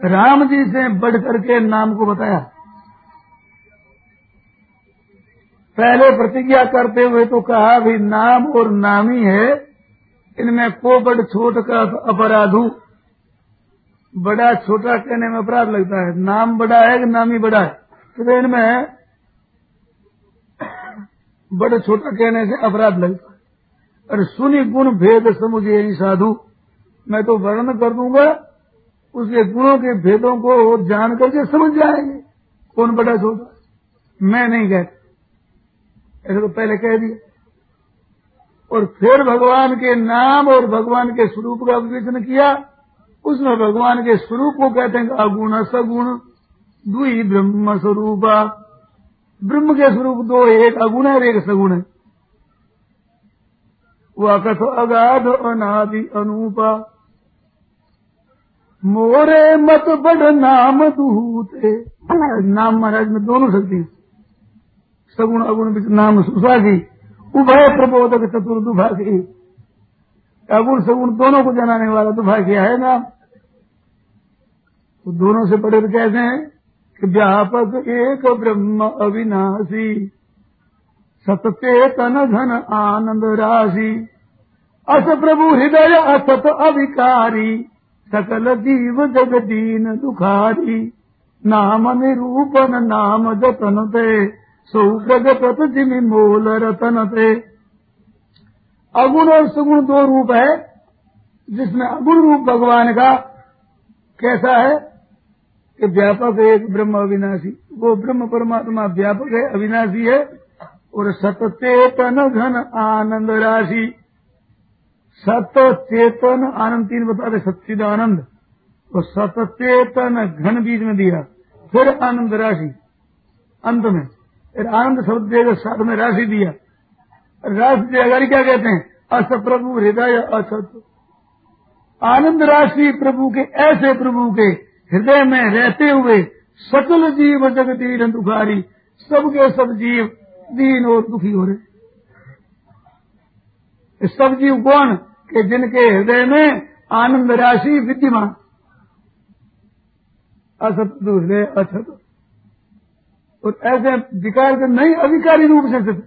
राम जी से बढ़ करके नाम को बताया। पहले प्रतिज्ञा करते हुए तो कहा भी नाम और नामी है। इनमें को बड़ छोट का अपराधु बड़ा छोटा कहने में अपराध लगता है। नाम बड़ा है कि नाम ही बड़ा है? तो इनमें बड़े छोटा कहने से अपराध लगता है। अरे सुनी गुण भेद समुझे साधु। मैं तो वर्णन कर दूँगा, उसके गुणों के भेदों को जान करके समझ जाएँगे। कौन बड़ा छोटा? मैं नहीं कहता। ऐसे तो पहले कह दिया। और फिर भगवान के नाम और भगवान के स्वरूप का विवेचन किया, उसमें भगवान के स्वरूप को कहते हैं अगुण सगुण दुई ब्रह्म स्वरूप। ब्रह्म के स्वरूप दो, एक अगुण है और एक सगुण है। वह कथ अगाध अनादि अनूपा। मोरे मत बड़ नाम दूते। नाम महाराज में दोनों शक्ति सगुण, अगुण, नाम सुसागी। उभय प्रबोधक चतुर दुभागी अगुण सगुण दोनों को जनाने वाला दुभाग्य है नाम वो दोनों से बड़े तो कहते हैं कि व्यापक एक ब्रह्म अविनाशी सतचेतन घन आनंद राशि, अस प्रभु हृदय असत अविकारी, सकल जीव जगदीन दुखारी, नाम निरूपण, नाम जतन ते। सौ प्रगत जिमि मोल रतन ते अगुण और सुगुण दो रूप है, जिसमें अगुण रूप भगवान का कैसा है कि व्यापक है एक ब्रह्म अविनाशी। वो ब्रह्म परमात्मा व्यापक है, अविनाशी है, और सतचेतन घन आनंद राशि। सत चेतन आनंद, तीन बता दे सच्चिद आनंद तो सतचेतन घन बीज में दिया, फिर आनंद राशि। अंत में आनंद शब्द देगा साथ में राशि दिया। राशि अगर क्या कहते हैं? अस प्रभु हृदय असत आनंद राशि प्रभु के, ऐसे प्रभु के हृदय में रहते हुए सकल जीव जगदीन दुखारी, सबके सब जीव दीन और दुखी हो रहे। सब जीव कौन? के जिनके हृदय में आनंद राशि विद्यमान। असत हृदय असत और ऐसे विकार के नहीं अधिकारी रूप से सिद्ध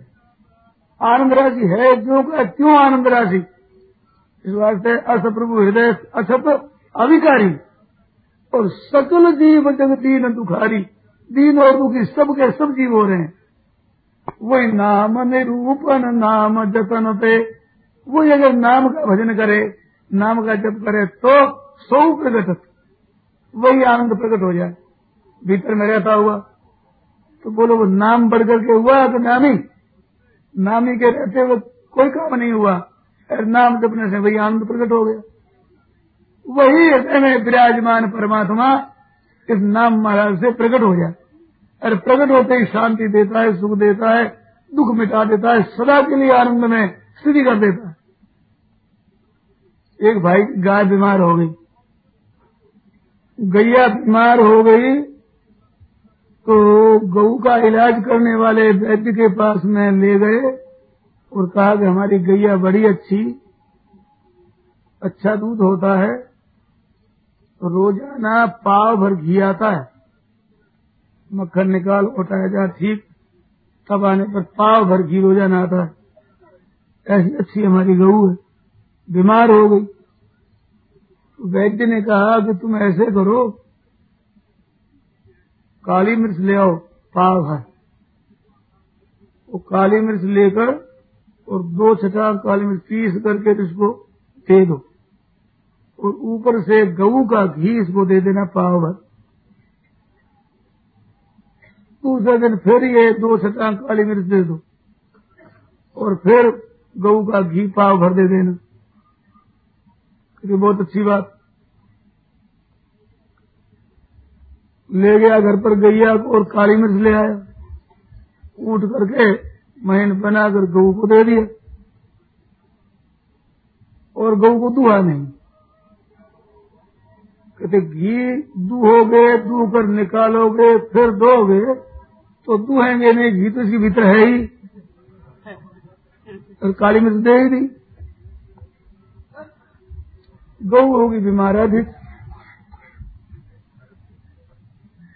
आनंद राशि है जो क्यों आनंद राशि? इस वास्ते अस प्रभु हृदय असत अविकारी और सकल जीव जग दीन दुखारी, दीन और दुखी सबके सब जीव हो रहे हैं। वही नाम निरूपण, नाम जतन पे। वही अगर नाम का भजन करे, नाम का जप करे तो सौ प्रकट वही आनंद प्रकट हो जाए। भीतर में रहता हुआ तो बोलो, वो नाम बढ़ करके हुआ तो नामी नामी के रहते हुए कोई काम नहीं हुआ। अरे नाम जपने से वही आनंद प्रकट हो गया। वही हृदय में विराजमान परमात्मा इस नाम महाराज से प्रकट हो जाए। अरे प्रकट होते ही शांति देता है, सुख देता है, दुख मिटा देता है, सदा के लिए आनंद में स्थिति कर देता है। एक भाई गाय बीमार हो गई। गैया बीमार हो गई तो गऊ का इलाज करने वाले वैद्य के पास में ले गए और कहा कि हमारी गैया बड़ी अच्छी अच्छा दूध होता है तो रोज़ाना पाव भर घी आता है। मक्खन निकाल उठाया जा, ठीक, तब आने पर पाव भर घी रोज़ाना आता है। ऐसी अच्छी हमारी गऊ है, बीमार हो गई। तो वैद्य ने कहा कि तुम ऐसे करो काली मिर्च ले आओ, पाव है। वो काली मिर्च लेकर और दो छटा काली मिर्च पीस करके इसको दे दो। और ऊपर से गऊ का घी इसको दे देना, पाव भर दूसरे दिन फिर ये दो छटांग काली मिर्च दे दो। और फिर गऊ का घी पाव भर दे देना। क्योंकि बहुत अच्छी बात। ले गया, घर पर गैया और काली मिर्च ले आया। उठ करके महीन बनाकर गऊ को दे दिया। और गऊ को दुआ नहीं। कहते, घी दूहोगे दू कर निकालोगे, फिर दोगे तो दुहेंगे नहीं, घी तो इसके भीतर है ही। और काली मिर्च दे ही दी। गऊ होगी बीमार अधिक।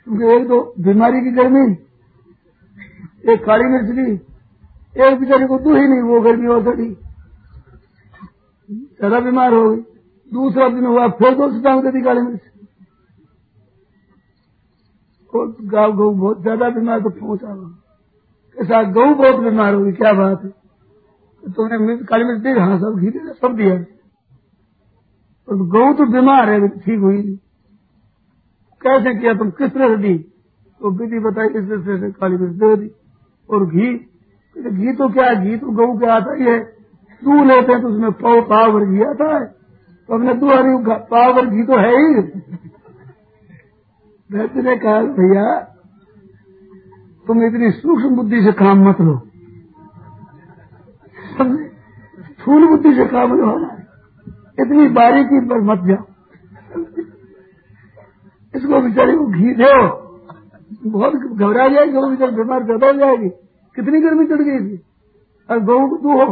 क्योंकि एक तो बीमारी की गर्मी, एक काली मिर्च दी एक बेचारी को दू ही नहीं, वो गर्मी और सड़ी ज़्यादा बीमार हो गई। दूसरा दिन हुआ, फिर दो टांग दे दी काली मिर्च। गाँव गऊ बहुत ज़्यादा बीमार तो पहुँचा ऐसा गऊ बहुत बीमार होगी क्या बात है। तो तुमने काली मिर्च दी हाँ सब घी दे सब दिया। और गऊ तो बीमार है ठीक हुई कैसे किया तुम? किस तरह से दी? तो विधि बताई, इस तरह से काली मिर्च दे दी। और घी? घी तो क्या है? घी तो गऊ के आता ही है। दूध लेते हैं तो उसमें पाव पाव घी आता है। तो हमने दो हरी पाव भर घी तो है ही। वैद्य ने कहा, भैया, तुम इतनी सूक्ष्म बुद्धि से काम मत लो। स्थूल बुद्धि से काम लो। इतनी बारीकी पर मत जाओ। इसको बेचारे को घी दो बहुत घबरा जाएगी, वो बेचारे बीमार ज़्यादा हो जाएगी। कितनी गर्मी चढ़ गई थी। और गऊ को दो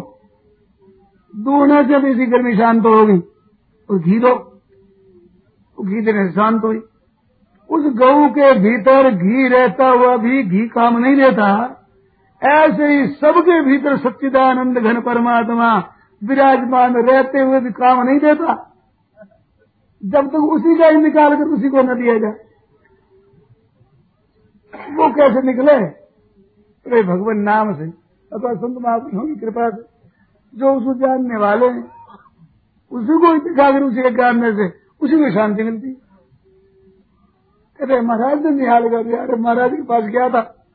दूने से भी इसी गर्मी शांत होगी। और घी दो। घी देने से शांत हुई। उस गऊ के भीतर घी रहता हुआ भी घी काम नहीं देता। ऐसे ही सबके भीतर सच्चिदानंद घन परमात्मा विराजमान रहते हुए भी काम नहीं देता। जब तक उसी का ही निकाल कर उसी को न दिया जाए। वो कैसे निकले? अरे भगवान, नाम से। अथवा संत महापुरुषों की कृपा से। जो उसको जानने वाले हैं, उसी को दिखाकर उसे जानने से उसी को शांति मिलती। कहते महाराज ने निहाल कर दिया। अरे महाराज के पास गया था?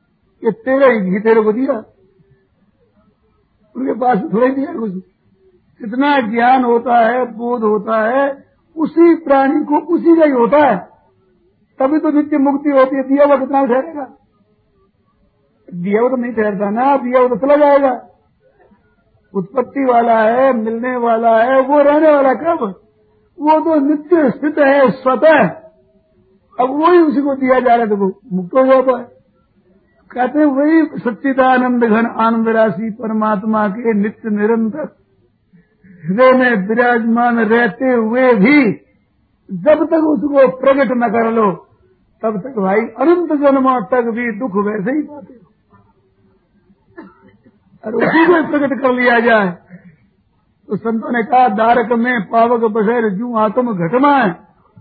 ये तेरा ही घी तेरे को दिया। उनके पास थोड़ा दिया कुछ। कितना ज्ञान होता है, बोध होता है उसी प्राणी को उसी का ही होता है। तभी तो नित्य मुक्ति होती है। दिया हुआ कितना ठहरेगा? दिया हुआ तो नहीं ठहरता ना, दिया हुआ तो चला जाएगा। उत्पत्ति वाला है, मिलने वाला है, वो रहने वाला कब? वो तो नित्य स्थित है, स्वतः अब वही उसी को दिया जा रहा है तो वो मुक्त हो जाता है। कहते वही सच्चिदानंद घन आनंद राशि परमात्मा के नित्य निरंतर हृदय में विराजमान रहते हुए भी जब तक उसको प्रकट न कर लो, तब तक भाई अनंत जन्मों तक भी दुख वैसे ही पाते हो। और उसी को प्रकट कर लिया जाए। तो संतों ने कहा, दारक में पावक बसैर जू आत्म घटना है,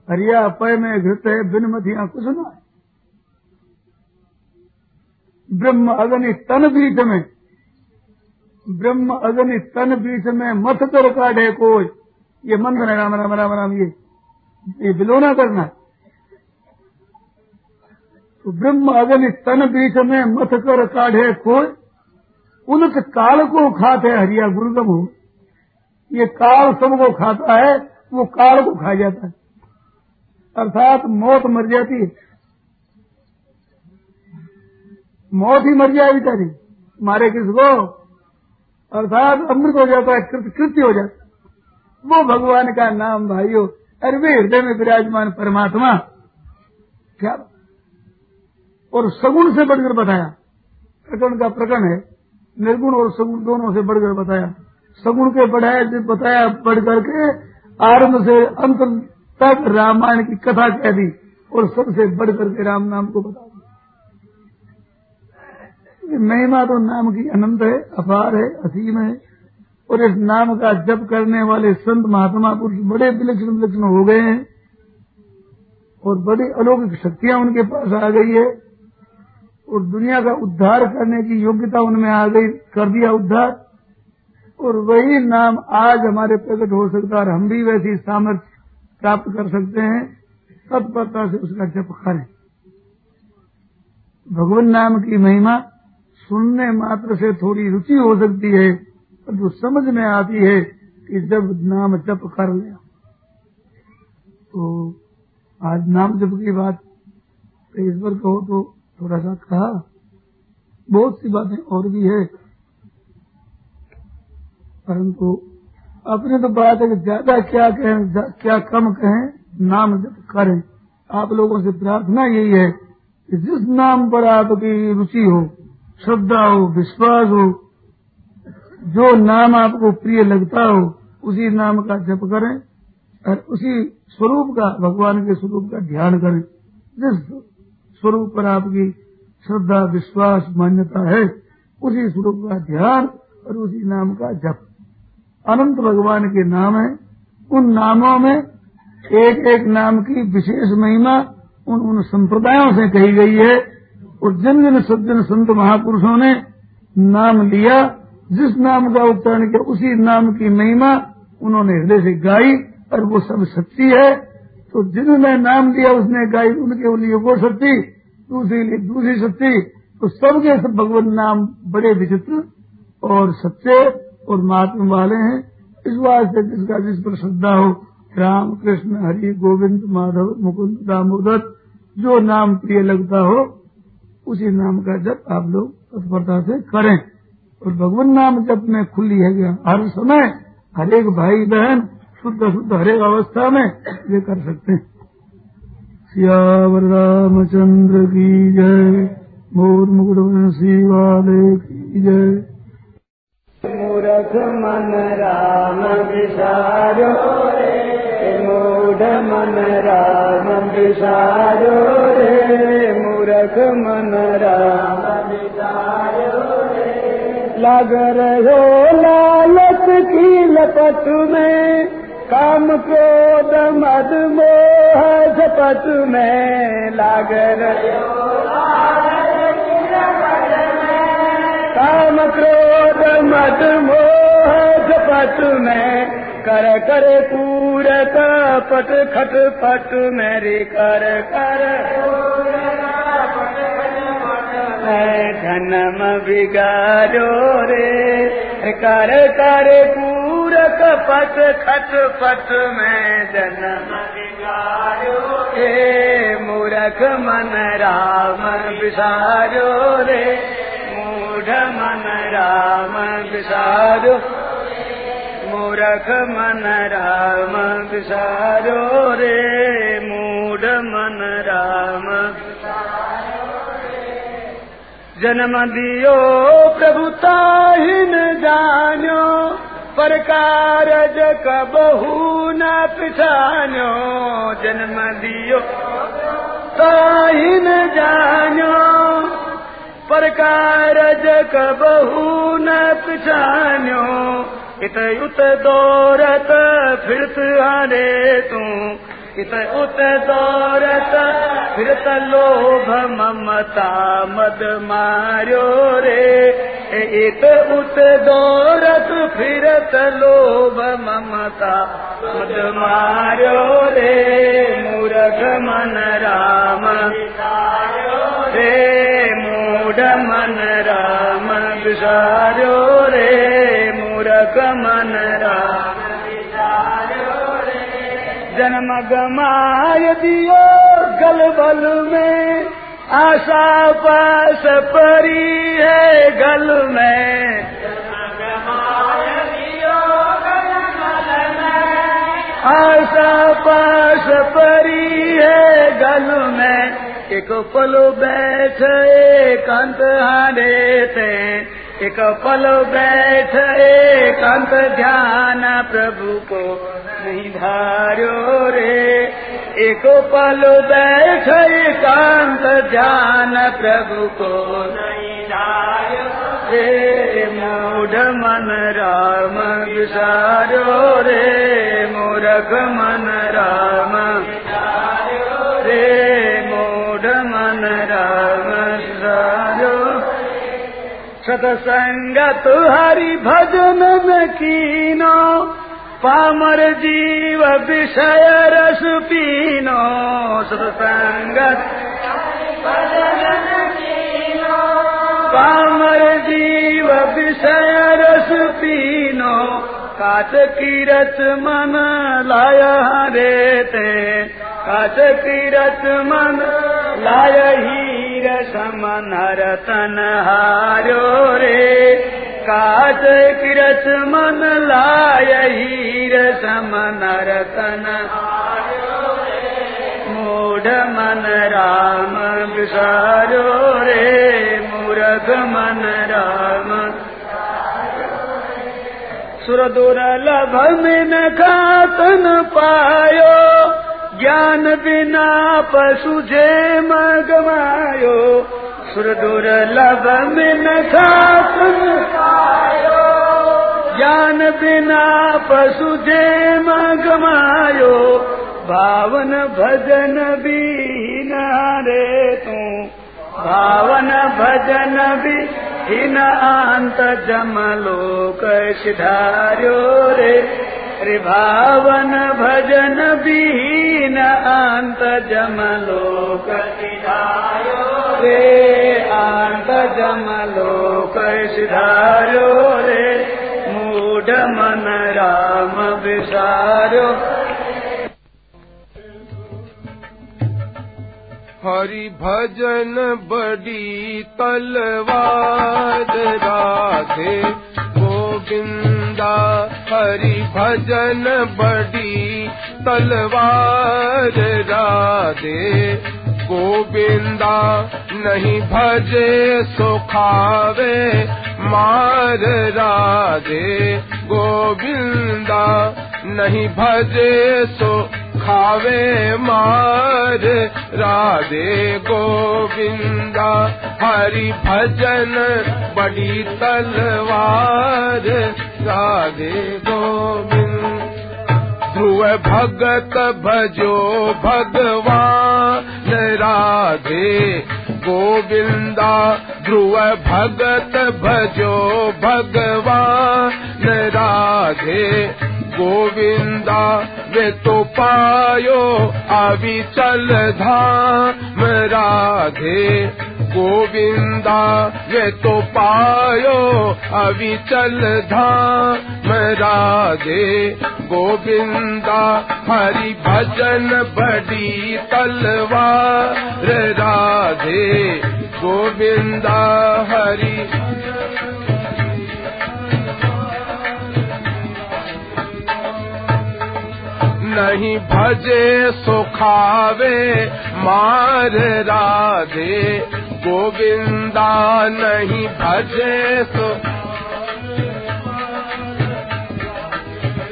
हरिया पय में घृत है, बिन मथिया कुछ न है। ब्रह्म अग्नि तन बीच में ब्रह्म अग्नि तन बीच में मथ कर काढ़े कोई। ये मन है राम राम राम राम, ये ये बिलोना करना। तो ब्रह्म अग्नि तन बीच में मथ कर काढ़े कोई। उनके काल को खाते हरिया गुरुगम हो। ये काल सबको खाता है, वो काल को खा जाता है। अर्थात मौत मर जाती है। मौत ही मर जाए बेचारी। मारे किसको? अर्थात अमृत हो जाता है, कृत कृत्य हो जाता है। वो भगवान का नाम, भाइयों अरे वे हृदय में विराजमान परमात्मा, क्या और सगुण से बढ़कर बताया, प्रकरण का प्रकरण है, निर्गुण और सगुण दोनों से बढ़कर बताया। सगुण के बढ़ाया बताया बढ़ करके आरंभ से अंत तक रामायण की कथा कह दी और सबसे बढ़ करके राम नाम को बता दिया महिमा तो नाम की अनंत है, अपार है, असीम है। और इस नाम का जप करने वाले संत महात्मा पुरुष बड़े विलक्षण विलक्षण हो गए हैं और बड़ी अलौकिक शक्तियाँ उनके पास आ गई है और दुनिया का उद्धार करने की योग्यता उनमें आ गई, कर दिया उद्धार। और वही नाम आज हमारे प्रकट हो सकता है हम भी वैसी सामर्थ्य प्राप्त कर सकते हैं। तत्परता से उसका जप करें। भगवान नाम की महिमा सुनने मात्र से थोड़ी रुचि हो सकती है पर जो समझ में आती है कि जब नाम जप कर ले। तो आज नाम जप की बात इस पर कहो तो थोड़ा सा कहा। बहुत सी बातें और भी है। परंतु अपने तो बात है कि ज़्यादा क्या कहें क्या कम कहें, नाम जब करें। आप लोगों से प्रार्थना यही है कि जिस नाम पर आपकी रुचि हो श्रद्धा हो, विश्वास हो, जो नाम आपको प्रिय लगता हो, उसी नाम का जप करें और उसी स्वरूप का, भगवान के स्वरूप का ध्यान करें। जिस स्वरूप पर आपकी श्रद्धा, विश्वास, मान्यता है, उसी स्वरूप का ध्यान और उसी नाम का जप। अनंत भगवान के नाम है। उन नामों में एक एक नाम की विशेष महिमा उन उन संप्रदायों से कही गई है। और जिन जिन सज्जन संत महापुरुषों ने नाम लिया। जिस नाम का उच्चारण किया, उसी नाम की महिमा उन्होंने हृदय से गाई और वो सब सच्ची है। तो जिन्होंने नाम लिया, उसने गाई, उनके लिए वो सच्ची, दूसरी लिए दूसरी सच्ची। तो सबके सब भगवान नाम बड़े विचित्र और सच्चे और महात्मा वाले हैं। इस वास्ते जिसका जिस पर श्रद्धा हो राम कृष्ण हरि गोविंद, माधव, मुकुंद, दामोदर, जो नाम प्रिय लगता हो उसी नाम का जप आप लोग तत्परता से करें। और भगवान नाम जप में खुली है गया हर समय हर एक भाई बहन शुद्ध शुद्ध हरेक अवस्था में ये कर सकते हैं। सियावर रामचंद्र की जय, मोर मुकुटवंशी वाले की जय। मूरख मन राम विसारो रे। मूढ़ मन राम। विसारो मूरख मन लग रहो लालच की लपट में काम क्रोध मद मोह झपट में लाग रहो काम क्रोध मद मोह झपट में कर कर पूरक पट खट पट मेरी कर कर। जन्म बिगाड़ो रे कर कर पूरक पट खट पट में जन्म बिगाड़ो रे। मूरख मन राम बिसारो रे मूढ़ मन राम बिसारो मूरख मन राम बिसारो रे। मूढ़ मन राम। जन्म दियो प्रभुताहिन जान्यो। पर कारज कबहू न पिछान्यो जन्म ताहिन जान्यो। पर कारज कबहू न पिछान्यो इत उत दौरत फिरत हारे तू। इत उत दौरत फिरत लोभ ममता मद मार्यो रे। इत उत दौरत फिरत लोभ ममता मद मार्यो रे। मूरख मन राम। रे मूढ़ मन राम। विसार्यो रे मन जन्म गमाय दियो गल बल में। आशा पास परी है गल में। आशा पास परी है गल में। एक पल बैठ एकांत हारे थे एक पल बैठ एकांत ध्यान प्रभु को नहीं धार्यो रे एक पल बैठ एकांत ध्यान प्रभु को नहीं धार्यो रे मूढ़ मन राम विसारो रे मूरख मन सतसंगत हरि भजन न कीनो पामर जीव विषय रस पीनो। सतसंगत पामर जीव विषय रस पीनो। काच कीरत मन लाय हरे ते काच कीरत मन लाय हीर समन रतन हारो रे काच किरत मन लाय हीर समन रतन मूढ़ मन राम विसारो रे मूरख मन राम सुर दुर्लभ में खातन पायो ज्ञान बिना पशु जे मगमायो सुर दुर्लभ में खातन पायो ज्ञान बिना पशु जे मगमायो भावन भजन बीन रे तू। भावन भजन भी हिन आंत जमलोक सिधार्यो रे त्रिभावन भजन विहिन आ जमलोकिधारो रे आन्त रे मूढमन राम विसारो। हरि भजन बडी राधे रा हरि भजन बड़ी तलवार राधे। गोविंदा नहीं भजे सुखावे मार राधे। गोविंदा नहीं भजे सो खावे मार राधे। गोविंदा हरि भजन बड़ी तलवार राधे गोविंद। ध्रुव भगत भजो भगवान। राधे गोविंदा। ध्रुव भगत भजो भगवान। राधे गोविंदा। वे तो पायो अविचल धाम। राधे गोविंदा वे तो पायो अविचल धाम। राधे गोविंदा, हरि भजन बड़ी तलवार। राधे गोविंदा, हरि नहीं भजे सुखावे मार राधे। गोविंदा नहीं भजे सो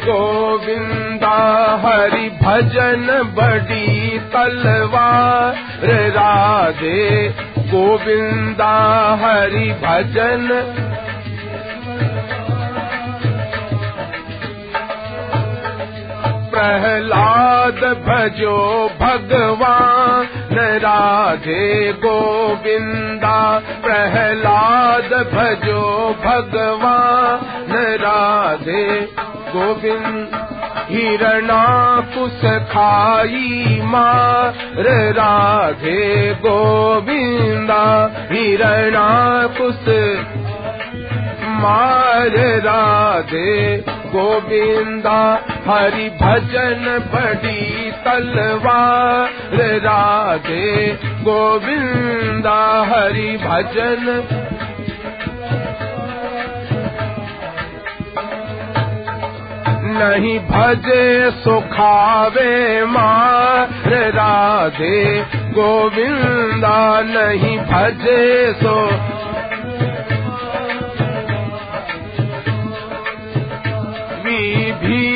गोविंदा हरि भजन बड़ी तलवार। राधे गोविंदा हरि भजन। प्रहलाद भजो भगवान। राधे गोविंदा, प्रहलाद भजो भगवान। राधे गोविंद हिरणा कुश खाई मार। राधे गोविंदा हिरणा कुश मार। राधे गोविंदा, हरि भजन बड़ी तलवार राधे गोविंदा हरि भजन। नहीं भजे सुखावे मार राधे गोविंदा नहीं भजे सो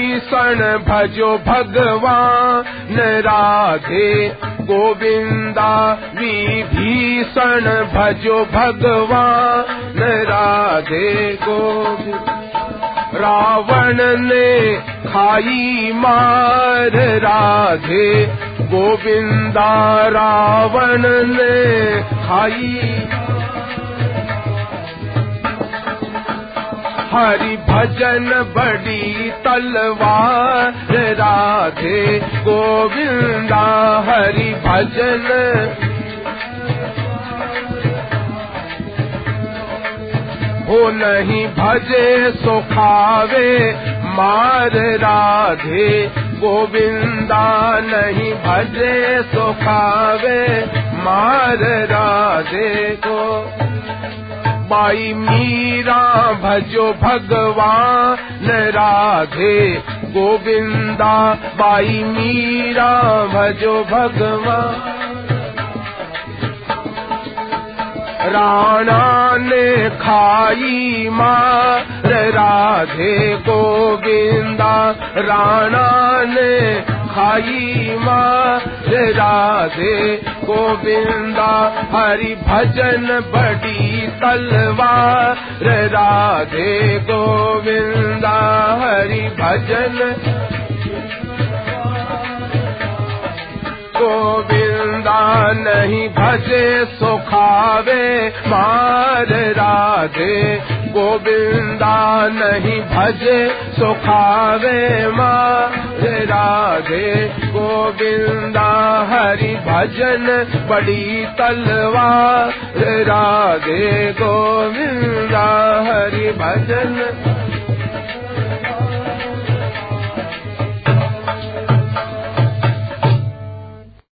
भीषण भजो भगवान राधे गोविंदा विभीषण भजो भगवान राधे गोविंद। रावण ने खाई मार राधे गोविंदा रावण ने खाई हरि भजन बड़ी तलवार। राधे गोविंदा, हरि भजन। हो नहीं भजे सुखावे मार। राधे गोविंदा, नहीं भजे सुखावे मार। राधे को बाई मीरा, भजो भगवान, राधे गोविंदा। बाई मीरा, भजो भगवान। राणा ने खाई मार राधे गोविंदा। राणा ने खाई मार राधे गोविंदा। हरि भजन बड़ी तलवार राधे गोविंदा हरि भजन। गोविंदा नहीं भजे सुखावे मार राधे। गोविंदा नहीं भजे सुखावे मार राधे। गोविंदा हरि भजन बड़ी तलवार राधे। गोविंदा हरि भजन